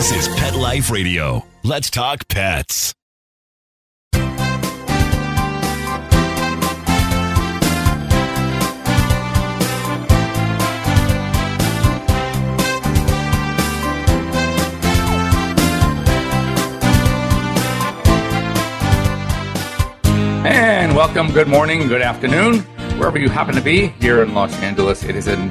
This is Pet Life Radio. Let's talk pets. And welcome, good morning, good afternoon, wherever you happen to be here in Los Angeles. It is an,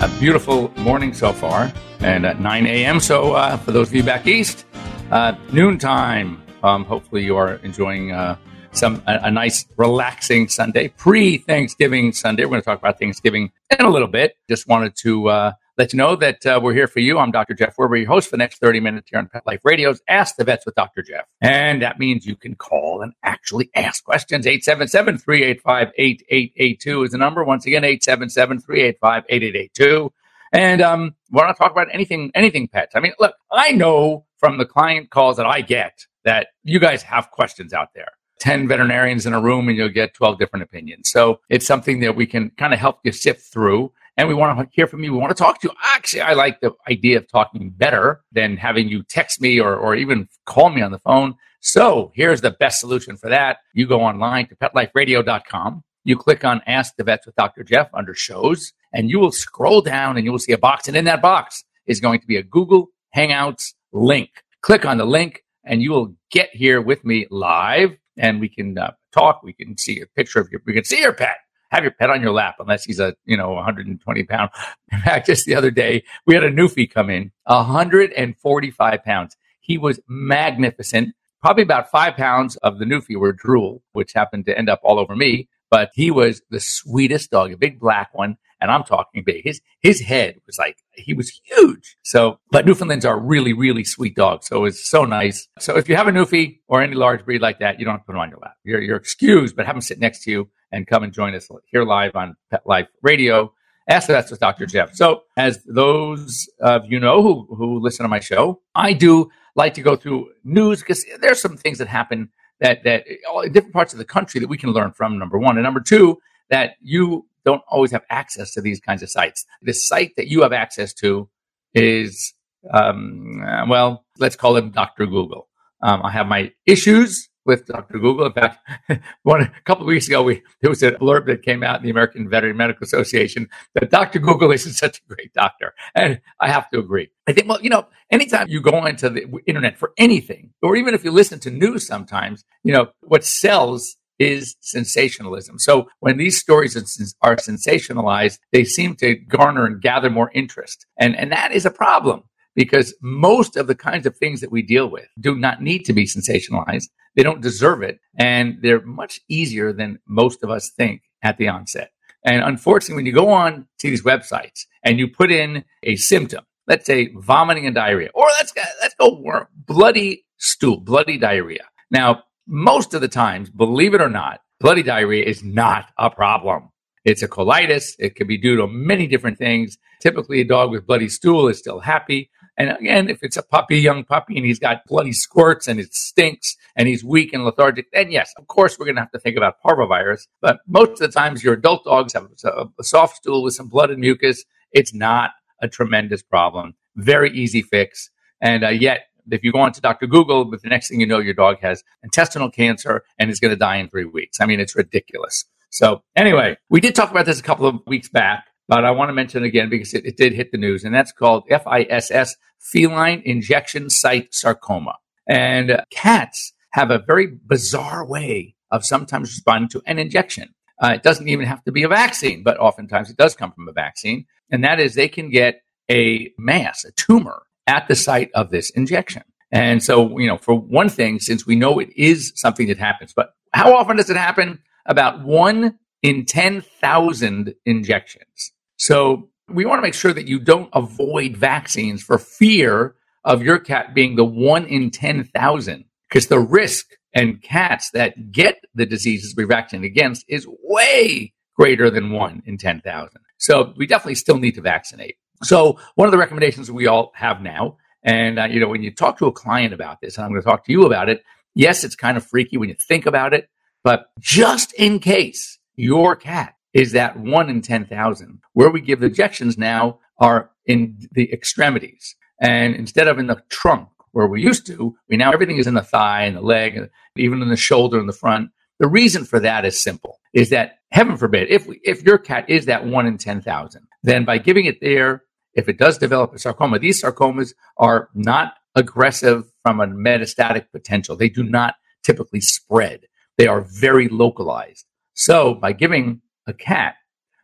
a beautiful morning so far, and at 9 a.m. So, uh, for those of you back east, uh, noontime. Um, hopefully, you are enjoying uh, some a, a nice, relaxing Sunday, pre Thanksgiving Sunday. We're going to talk about Thanksgiving in a little bit. Just wanted to uh, let you know that uh, we're here for you. I'm Dr. Jeff Werber, your host for the next 30 minutes here on Pet Life Radio's Ask the Vets with Dr. Jeff. And that means you can call and actually ask questions. 877 385 8882 is the number. Once again, 877 385 8882. And um, we're not talking about anything, anything pets. I mean, look, I know from the client calls that I get that you guys have questions out there. 10 veterinarians in a room and you'll get 12 different opinions. So it's something that we can kind of help you sift through and we want to hear from you. We want to talk to you. Actually, I like the idea of talking better than having you text me or, or even call me on the phone. So here's the best solution for that. You go online to petliferadio.com. You click on Ask the Vets with Dr. Jeff under shows, and you will scroll down and you will see a box. And in that box is going to be a Google Hangouts link. Click on the link and you will get here with me live and we can uh, talk. We can see a picture of your, we can see your pet have your pet on your lap unless he's a you know 120 pound. In fact, just the other day we had a newfie come in, 145 pounds. He was magnificent. Probably about five pounds of the newfie were drool, which happened to end up all over me. But he was the sweetest dog, a big black one, and I'm talking big. His his head was like he was huge. So, but Newfoundlands are really really sweet dogs. So it's so nice. So if you have a Newfie or any large breed like that, you don't have to put them on your lap. You're you're excused, but have them sit next to you and come and join us here live on Pet Life Radio. Ask that's with Dr. Jeff. So, as those of you know who, who listen to my show, I do like to go through news because there's some things that happen that that in different parts of the country that we can learn from. Number one, and number two, that you don't always have access to these kinds of sites. The site that you have access to is, um, well, let's call him Dr. Google. Um, I have my issues with Dr. Google. In fact, one a couple of weeks ago, we there was a blurb that came out in the American Veterinary Medical Association that Dr. Google isn't such a great doctor, and I have to agree. I think, well, you know, anytime you go into the internet for anything, or even if you listen to news, sometimes you know what sells is sensationalism. So when these stories are sensationalized, they seem to garner and gather more interest, and and that is a problem because most of the kinds of things that we deal with do not need to be sensationalized. They don't deserve it. And they're much easier than most of us think at the onset. And unfortunately, when you go on to these websites and you put in a symptom, let's say vomiting and diarrhea, or let's go, let's go bloody stool, bloody diarrhea. Now, most of the times, believe it or not, bloody diarrhea is not a problem. It's a colitis. It can be due to many different things. Typically, a dog with bloody stool is still happy. And again, if it's a puppy, young puppy, and he's got bloody squirts and it stinks and he's weak and lethargic, then yes, of course, we're going to have to think about parvovirus. But most of the times, your adult dogs have a soft stool with some blood and mucus. It's not a tremendous problem. Very easy fix. And uh, yet, if you go on to Dr. Google, but the next thing you know, your dog has intestinal cancer and is going to die in three weeks. I mean, it's ridiculous. So anyway, we did talk about this a couple of weeks back but I want to mention again because it, it did hit the news, and that's called FISS, feline injection site sarcoma. And cats have a very bizarre way of sometimes responding to an injection. Uh, it doesn't even have to be a vaccine, but oftentimes it does come from a vaccine. And that is they can get a mass, a tumor at the site of this injection. And so, you know, for one thing, since we know it is something that happens, but how often does it happen? About one in 10,000 injections. So we want to make sure that you don't avoid vaccines for fear of your cat being the one in 10,000 because the risk and cats that get the diseases we're vaccinated against is way greater than one in 10,000. So we definitely still need to vaccinate. So one of the recommendations we all have now, and uh, you know, when you talk to a client about this, and I'm going to talk to you about it, yes, it's kind of freaky when you think about it, but just in case your cat is that one in 10,000. Where we give the injections now are in the extremities. And instead of in the trunk where we used to, we now everything is in the thigh and the leg, and even in the shoulder and the front. The reason for that is simple: is that heaven forbid if we, if your cat is that one in ten thousand, then by giving it there, if it does develop a sarcoma, these sarcomas are not aggressive from a metastatic potential. They do not typically spread. They are very localized. So by giving a cat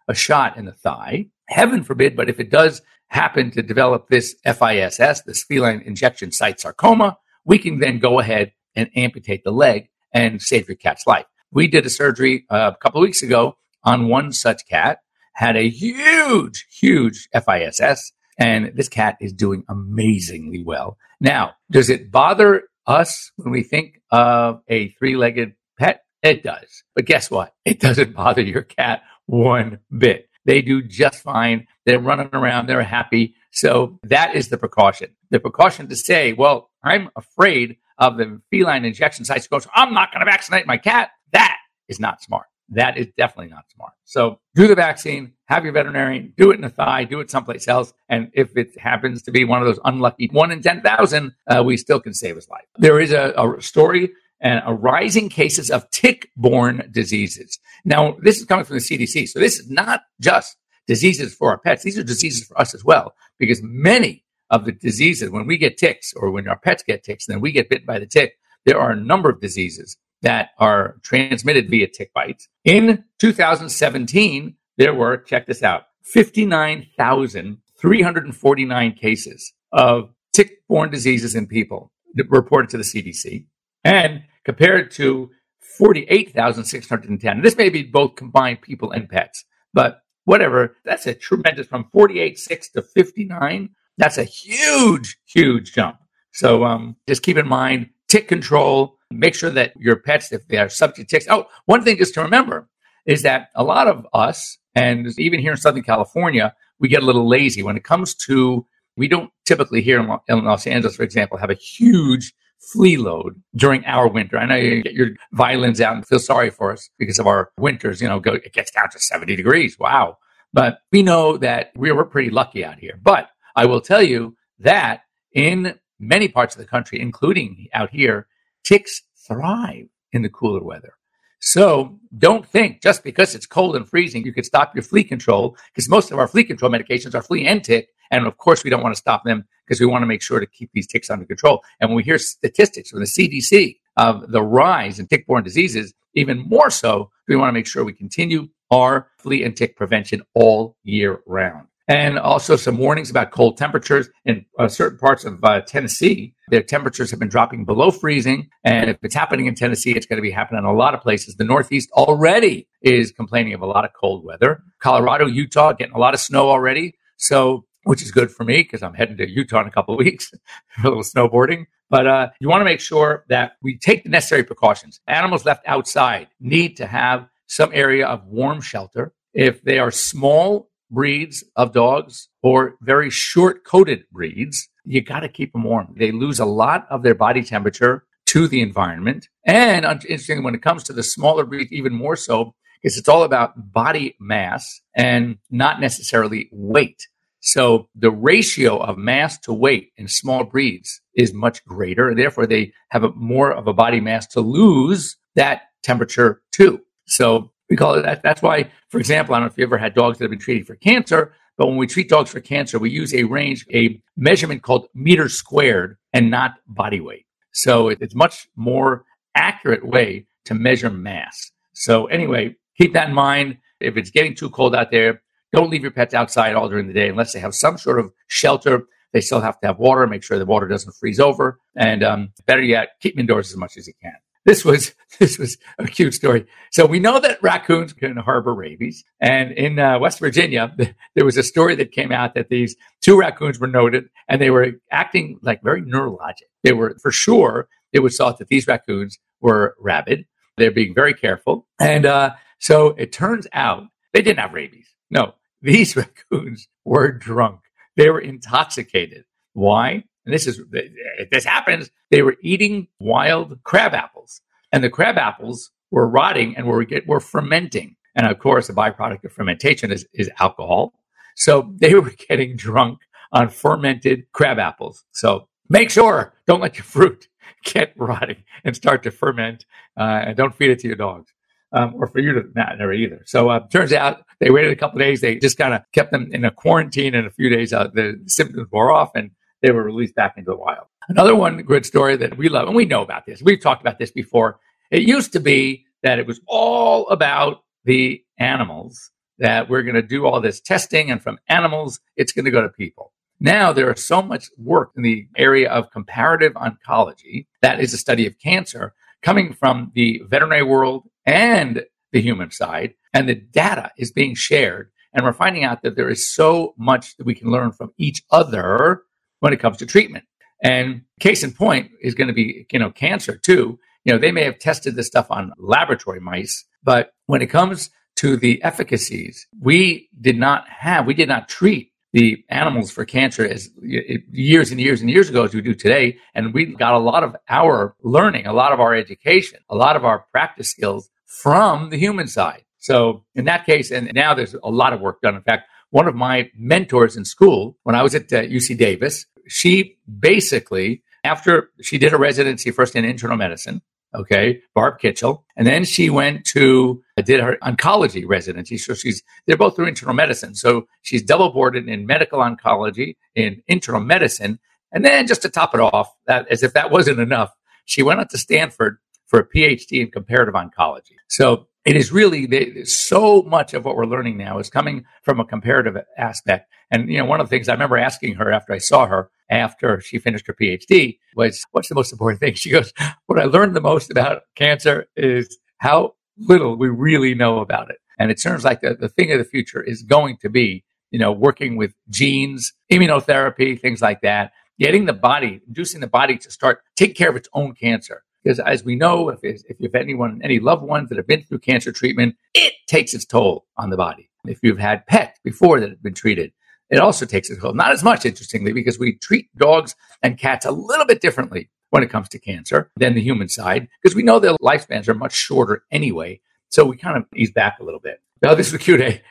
a shot in the thigh, heaven forbid, but if it does happen to develop this FISS, this feline injection site sarcoma, we can then go ahead and amputate the leg and save your cat's life. We did a surgery uh, a couple of weeks ago on one such cat, had a huge, huge FISS, and this cat is doing amazingly well. Now, does it bother us when we think of a three legged pet? It does. But guess what? It doesn't bother your cat one bit. They do just fine. They're running around. They're happy. So that is the precaution. The precaution to say, well, I'm afraid of the feline injection sites. Goes, I'm not going to vaccinate my cat. That is not smart. That is definitely not smart. So do the vaccine, have your veterinarian do it in the thigh, do it someplace else. And if it happens to be one of those unlucky one in 10,000, uh, we still can save his life. There is a, a story and a rising cases of tick-borne diseases. Now, this is coming from the CDC. So this is not just diseases for our pets. These are diseases for us as well, because many of the diseases, when we get ticks or when our pets get ticks and then we get bitten by the tick, there are a number of diseases that are transmitted via tick bites. In 2017, there were, check this out, 59,349 cases of tick-borne diseases in people reported to the CDC. And compared to 48,610. This may be both combined people and pets, but whatever. That's a tremendous from 48.6 to 59. That's a huge, huge jump. So um, just keep in mind tick control. Make sure that your pets, if they are subject to ticks. Oh, one thing just to remember is that a lot of us, and even here in Southern California, we get a little lazy when it comes to. We don't typically here in Los Angeles, for example, have a huge flea load during our winter. I know you get your violins out and feel sorry for us because of our winters. You know, go, it gets down to 70 degrees. Wow. But we know that we we're pretty lucky out here. But I will tell you that in many parts of the country, including out here, ticks thrive in the cooler weather. So don't think just because it's cold and freezing, you could stop your flea control because most of our flea control medications are flea and tick. And of course, we don't want to stop them because we want to make sure to keep these ticks under control. And when we hear statistics from the CDC of the rise in tick-borne diseases, even more so, we want to make sure we continue our flea and tick prevention all year round. And also some warnings about cold temperatures in uh, certain parts of uh, Tennessee. Their temperatures have been dropping below freezing. And if it's happening in Tennessee, it's going to be happening in a lot of places. The Northeast already is complaining of a lot of cold weather. Colorado, Utah, getting a lot of snow already. So which is good for me because I'm heading to Utah in a couple of weeks for a little snowboarding. But uh, you want to make sure that we take the necessary precautions. Animals left outside need to have some area of warm shelter. If they are small breeds of dogs or very short coated breeds, you got to keep them warm. They lose a lot of their body temperature to the environment. And interestingly, when it comes to the smaller breeds, even more so, because it's all about body mass and not necessarily weight. So the ratio of mass to weight in small breeds is much greater. Therefore, they have a, more of a body mass to lose that temperature too. So we call it that. That's why, for example, I don't know if you ever had dogs that have been treated for cancer, but when we treat dogs for cancer, we use a range, a measurement called meters squared and not body weight. So it's much more accurate way to measure mass. So anyway, keep that in mind. If it's getting too cold out there, don't leave your pets outside all during the day unless they have some sort of shelter. They still have to have water. Make sure the water doesn't freeze over, and um, better yet, keep them indoors as much as you can. This was this was a cute story. So we know that raccoons can harbor rabies, and in uh, West Virginia, there was a story that came out that these two raccoons were noted, and they were acting like very neurologic. They were for sure. It was thought that these raccoons were rabid. They're being very careful, and uh, so it turns out they didn't have rabies. No, these raccoons were drunk. They were intoxicated. Why? And this is, if this happens, they were eating wild crab apples and the crab apples were rotting and were, were fermenting. And of course, a byproduct of fermentation is, is alcohol. So they were getting drunk on fermented crab apples. So make sure don't let your fruit get rotting and start to ferment, uh, and don't feed it to your dogs. Um, or for you to not never either. So uh, turns out they waited a couple days. They just kind of kept them in a quarantine, and a few days uh, the symptoms wore off, and they were released back into the wild. Another one good story that we love, and we know about this. We've talked about this before. It used to be that it was all about the animals that we're going to do all this testing, and from animals, it's going to go to people. Now there is so much work in the area of comparative oncology, that is a study of cancer, coming from the veterinary world and the human side, and the data is being shared. And we're finding out that there is so much that we can learn from each other when it comes to treatment. And case in point is going to be, you know, cancer too. You know, they may have tested this stuff on laboratory mice, but when it comes to the efficacies, we did not have, we did not treat the animals for cancer as years and years and years ago as we do today. And we got a lot of our learning, a lot of our education, a lot of our practice skills from the human side. So in that case, and now there's a lot of work done. In fact, one of my mentors in school, when I was at uh, UC Davis, she basically, after she did a residency first in internal medicine, okay, Barb Kitchell, and then she went to uh, did her oncology residency. So she's they're both through internal medicine. So she's double boarded in medical oncology in internal medicine, and then just to top it off, that as if that wasn't enough, she went on to Stanford for a PhD in comparative oncology. So it is really so much of what we're learning now is coming from a comparative aspect. And you know, one of the things I remember asking her after I saw her after she finished her PhD was, "What's the most important thing?" She goes, "What I learned the most about cancer is how little we really know about it." And it turns like the, the thing of the future is going to be, you know, working with genes, immunotherapy, things like that, getting the body, inducing the body to start taking care of its own cancer. Because as we know, if, if you've anyone, any loved ones that have been through cancer treatment, it takes its toll on the body. If you've had pets before that have been treated, it also takes its toll. Not as much, interestingly, because we treat dogs and cats a little bit differently when it comes to cancer than the human side, because we know their lifespans are much shorter anyway. So we kind of ease back a little bit. Now, this was cute. A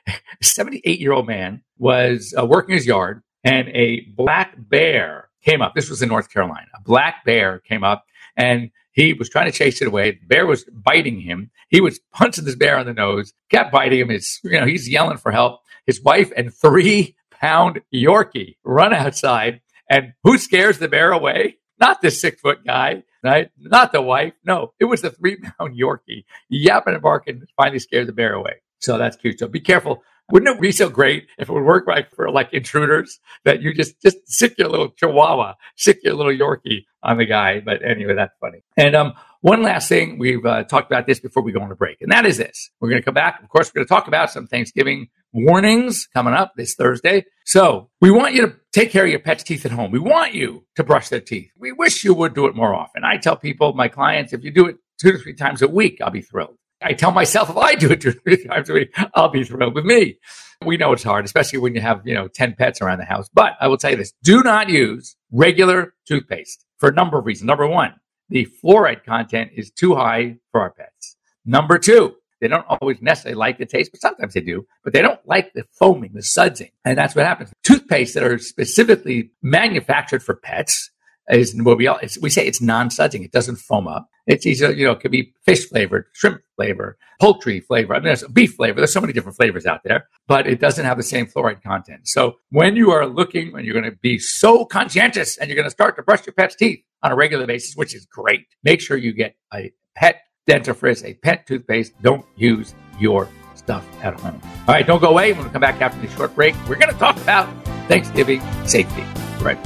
78 year old man was uh, working his yard and a black bear came up. This was in North Carolina. A black bear came up and he was trying to chase it away. The bear was biting him. He was punching this bear on the nose, kept biting him. It's, you know, he's yelling for help. His wife and three pound Yorkie run outside. And who scares the bear away? Not the six foot guy, right? Not the wife. No, it was the three pound Yorkie yapping and barking finally scared the bear away. So that's cute. So be careful wouldn't it be so great if it would work right for like intruders that you just just sick your little Chihuahua, sick your little Yorkie on the guy? But anyway, that's funny. And um, one last thing we've uh, talked about this before we go on a break, and that is this: we're going to come back. Of course, we're going to talk about some Thanksgiving warnings coming up this Thursday. So we want you to take care of your pet's teeth at home. We want you to brush their teeth. We wish you would do it more often. I tell people, my clients, if you do it two to three times a week, I'll be thrilled. I tell myself if I do it two to three times a week, I'll be thrilled with me. We know it's hard, especially when you have, you know, 10 pets around the house. But I will tell you this do not use regular toothpaste for a number of reasons. Number one, the fluoride content is too high for our pets. Number two, they don't always necessarily like the taste, but sometimes they do. But they don't like the foaming, the sudsing. And that's what happens. Toothpaste that are specifically manufactured for pets is what we all, we say it's non-sudsing. It doesn't foam up. It's either, uh, you know, it could be fish flavored, shrimp flavor, poultry flavor. I mean, there's beef flavor. There's so many different flavors out there, but it doesn't have the same fluoride content. So when you are looking, when you're going to be so conscientious and you're going to start to brush your pet's teeth on a regular basis, which is great, make sure you get a pet dentifrice, a pet toothpaste. Don't use your stuff at home. All right, don't go away. When we come back after this short break, we're going to talk about Thanksgiving safety. Right.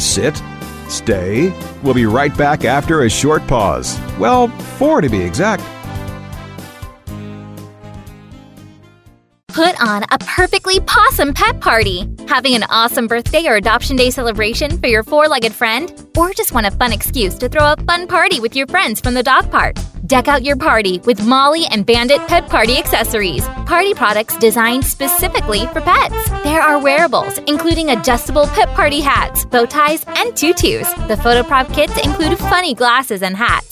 Sit Stay. We'll be right back after a short pause. Well, four to be exact. Put on a perfectly possum pet party. Having an awesome birthday or adoption day celebration for your four legged friend? Or just want a fun excuse to throw a fun party with your friends from the dog park? Deck out your party with Molly and Bandit Pet Party accessories. Party products designed specifically for pets. There are wearables, including adjustable pet party hats, bow ties, and tutus. The photo prop kits include funny glasses and hats.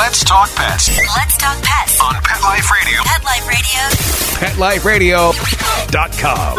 Let's talk pets Let's talk pets. on Pet Life Radio. Pet Life Radio. PetLifeRadio.com.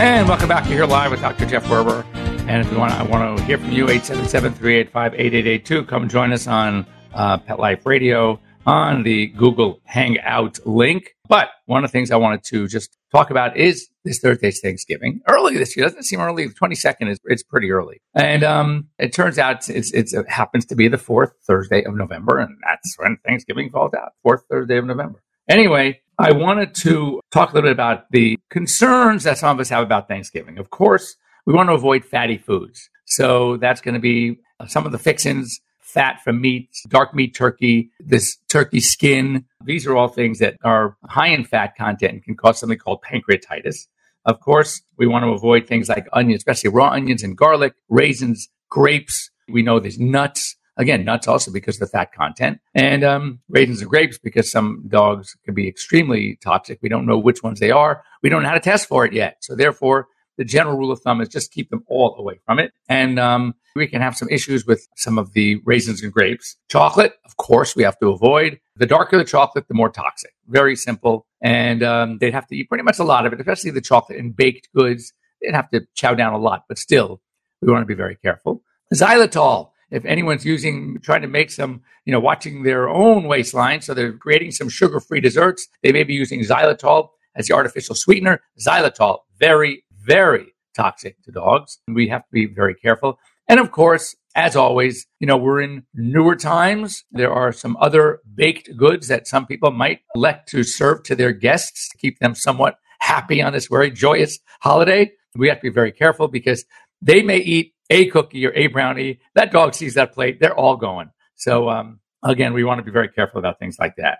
And welcome back. You're here live with Dr. Jeff Werber. And if you want, I want to hear from you. 877-385-8882. Come join us on uh, Pet Life Radio on the Google Hangout link. But one of the things I wanted to just talk about is this Thursday's Thanksgiving. Early this year doesn't seem early. The 22nd is it's pretty early, and um, it turns out it's, it's it happens to be the fourth Thursday of November, and that's when Thanksgiving falls out. Fourth Thursday of November. Anyway, I wanted to talk a little bit about the concerns that some of us have about Thanksgiving. Of course, we want to avoid fatty foods. So that's going to be some of the fixins, fat from meat, dark meat turkey, this turkey skin. These are all things that are high in fat content and can cause something called pancreatitis. Of course, we want to avoid things like onions, especially raw onions and garlic, raisins, grapes. We know there's nuts. Again, nuts also because of the fat content, and um, raisins and grapes because some dogs can be extremely toxic. We don't know which ones they are. We don't know how to test for it yet. So therefore, the general rule of thumb is just keep them all away from it. And um, we can have some issues with some of the raisins and grapes. Chocolate, of course, we have to avoid. The darker the chocolate, the more toxic. Very simple. And um, they'd have to eat pretty much a lot of it, especially the chocolate and baked goods. They'd have to chow down a lot, but still, we want to be very careful. Xylitol. If anyone's using, trying to make some, you know, watching their own waistline, so they're creating some sugar-free desserts, they may be using xylitol as the artificial sweetener. Xylitol, very, very toxic to dogs. We have to be very careful. And of course, as always, you know, we're in newer times. There are some other baked goods that some people might elect to serve to their guests to keep them somewhat happy on this very joyous holiday. We have to be very careful because they may eat a cookie or a brownie. That dog sees that plate, they're all going. So, um, again, we want to be very careful about things like that.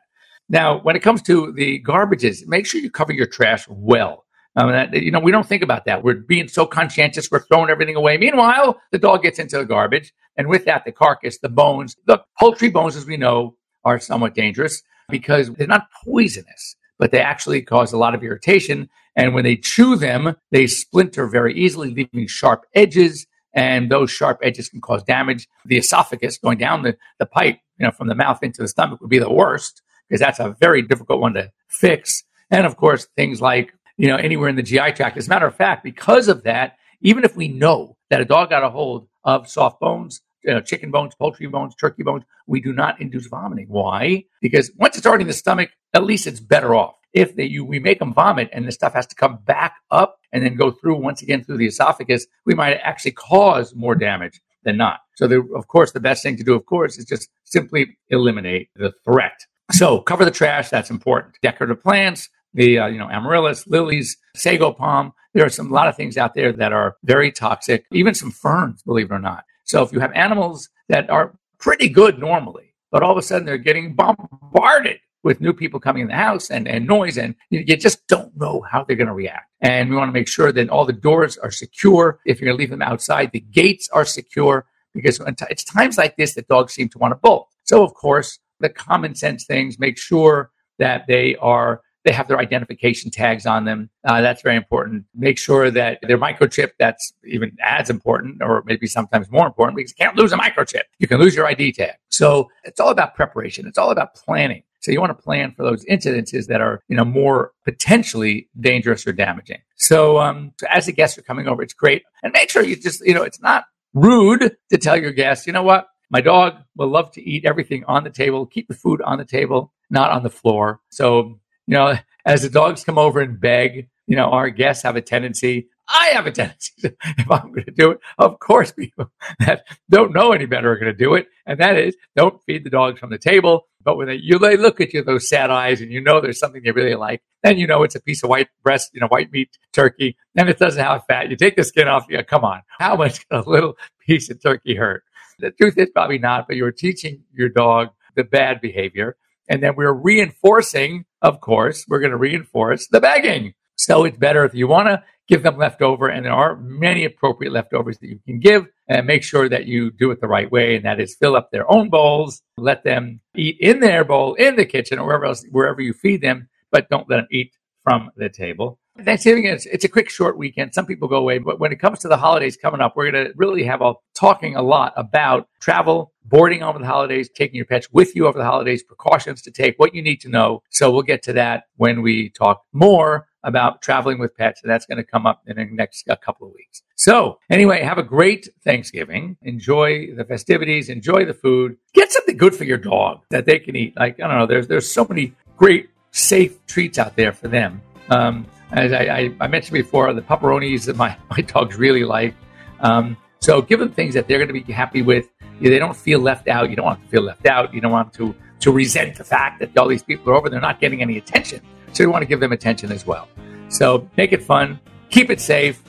Now, when it comes to the garbages, make sure you cover your trash well. Um, that, you know, we don't think about that. We're being so conscientious. We're throwing everything away. Meanwhile, the dog gets into the garbage. And with that, the carcass, the bones, the poultry bones, as we know, are somewhat dangerous because they're not poisonous, but they actually cause a lot of irritation. And when they chew them, they splinter very easily, leaving sharp edges. And those sharp edges can cause damage. The esophagus going down the, the pipe, you know, from the mouth into the stomach would be the worst because that's a very difficult one to fix. And of course, things like you know, anywhere in the GI tract. As a matter of fact, because of that, even if we know that a dog got a hold of soft bones, you know, chicken bones, poultry bones, turkey bones, we do not induce vomiting. Why? Because once it's already in the stomach, at least it's better off. If they, you, we make them vomit and the stuff has to come back up and then go through once again through the esophagus, we might actually cause more damage than not. So, the, of course, the best thing to do, of course, is just simply eliminate the threat. So, cover the trash. That's important. Decorative plants, the uh, you know amaryllis, lilies, sago palm. There are some a lot of things out there that are very toxic. Even some ferns, believe it or not. So if you have animals that are pretty good normally, but all of a sudden they're getting bombarded with new people coming in the house and, and noise, and you, you just don't know how they're going to react. And we want to make sure that all the doors are secure. If you're going to leave them outside, the gates are secure because it's times like this that dogs seem to want to bolt. So of course, the common sense things make sure that they are they have their identification tags on them. Uh, that's very important. Make sure that their microchip, that's even as important, or maybe sometimes more important, because you can't lose a microchip. You can lose your ID tag. So it's all about preparation. It's all about planning. So you want to plan for those incidences that are, you know, more potentially dangerous or damaging. So, um, so as the guests are coming over, it's great. And make sure you just, you know, it's not rude to tell your guests, you know what? My dog will love to eat everything on the table. Keep the food on the table, not on the floor. So you know, as the dogs come over and beg, you know, our guests have a tendency. I have a tendency to, if I'm going to do it, of course, people that don't know any better are going to do it. And that is don't feed the dogs from the table. But when they, you they look at you, those sad eyes, and you know there's something they really like, then you know it's a piece of white breast, you know, white meat turkey, and it doesn't have fat. You take the skin off, you come on, how much can a little piece of turkey hurt? The truth is probably not, but you're teaching your dog the bad behavior. And then we're reinforcing, of course, we're going to reinforce the begging. So it's better if you want to give them leftover, and there are many appropriate leftovers that you can give, and make sure that you do it the right way, and that is fill up their own bowls, let them eat in their bowl in the kitchen or wherever else, wherever you feed them, but don't let them eat from the table. Thanksgiving is it's a quick, short weekend. Some people go away, but when it comes to the holidays coming up, we're going to really have a talking a lot about travel, boarding over the holidays, taking your pets with you over the holidays, precautions to take, what you need to know. So we'll get to that when we talk more about traveling with pets. And that's going to come up in the next couple of weeks. So anyway, have a great Thanksgiving. Enjoy the festivities. Enjoy the food. Get something good for your dog that they can eat. Like, I don't know, there's, there's so many great, safe treats out there for them. Um, as I, I, I, mentioned before, the pepperonis that my, my dogs really like. Um, so give them things that they're going to be happy with. They don't feel left out. You don't want to feel left out. You don't want to, to resent the fact that all these people are over. They're not getting any attention. So you want to give them attention as well. So make it fun, keep it safe,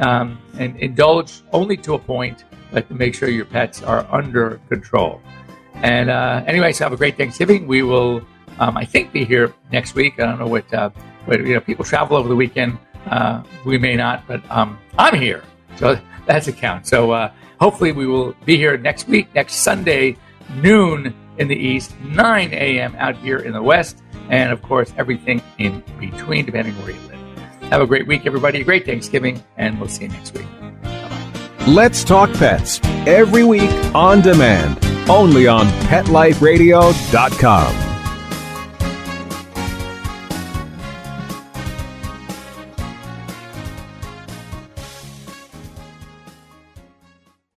um, and indulge only to a point, but to make sure your pets are under control. And uh, anyway, so have a great Thanksgiving. We will, um, I think, be here next week. I don't know what, uh, what you know, people travel over the weekend. Uh, we may not, but um, I'm here. So that's a count. So uh, hopefully we will be here next week, next Sunday, noon in the east, 9 a.m. out here in the west, and of course, everything in between, depending where you live. Have a great week, everybody. A great Thanksgiving, and we'll see you next week. Let's Talk Pets every week on demand, only on PetLifeRadio.com.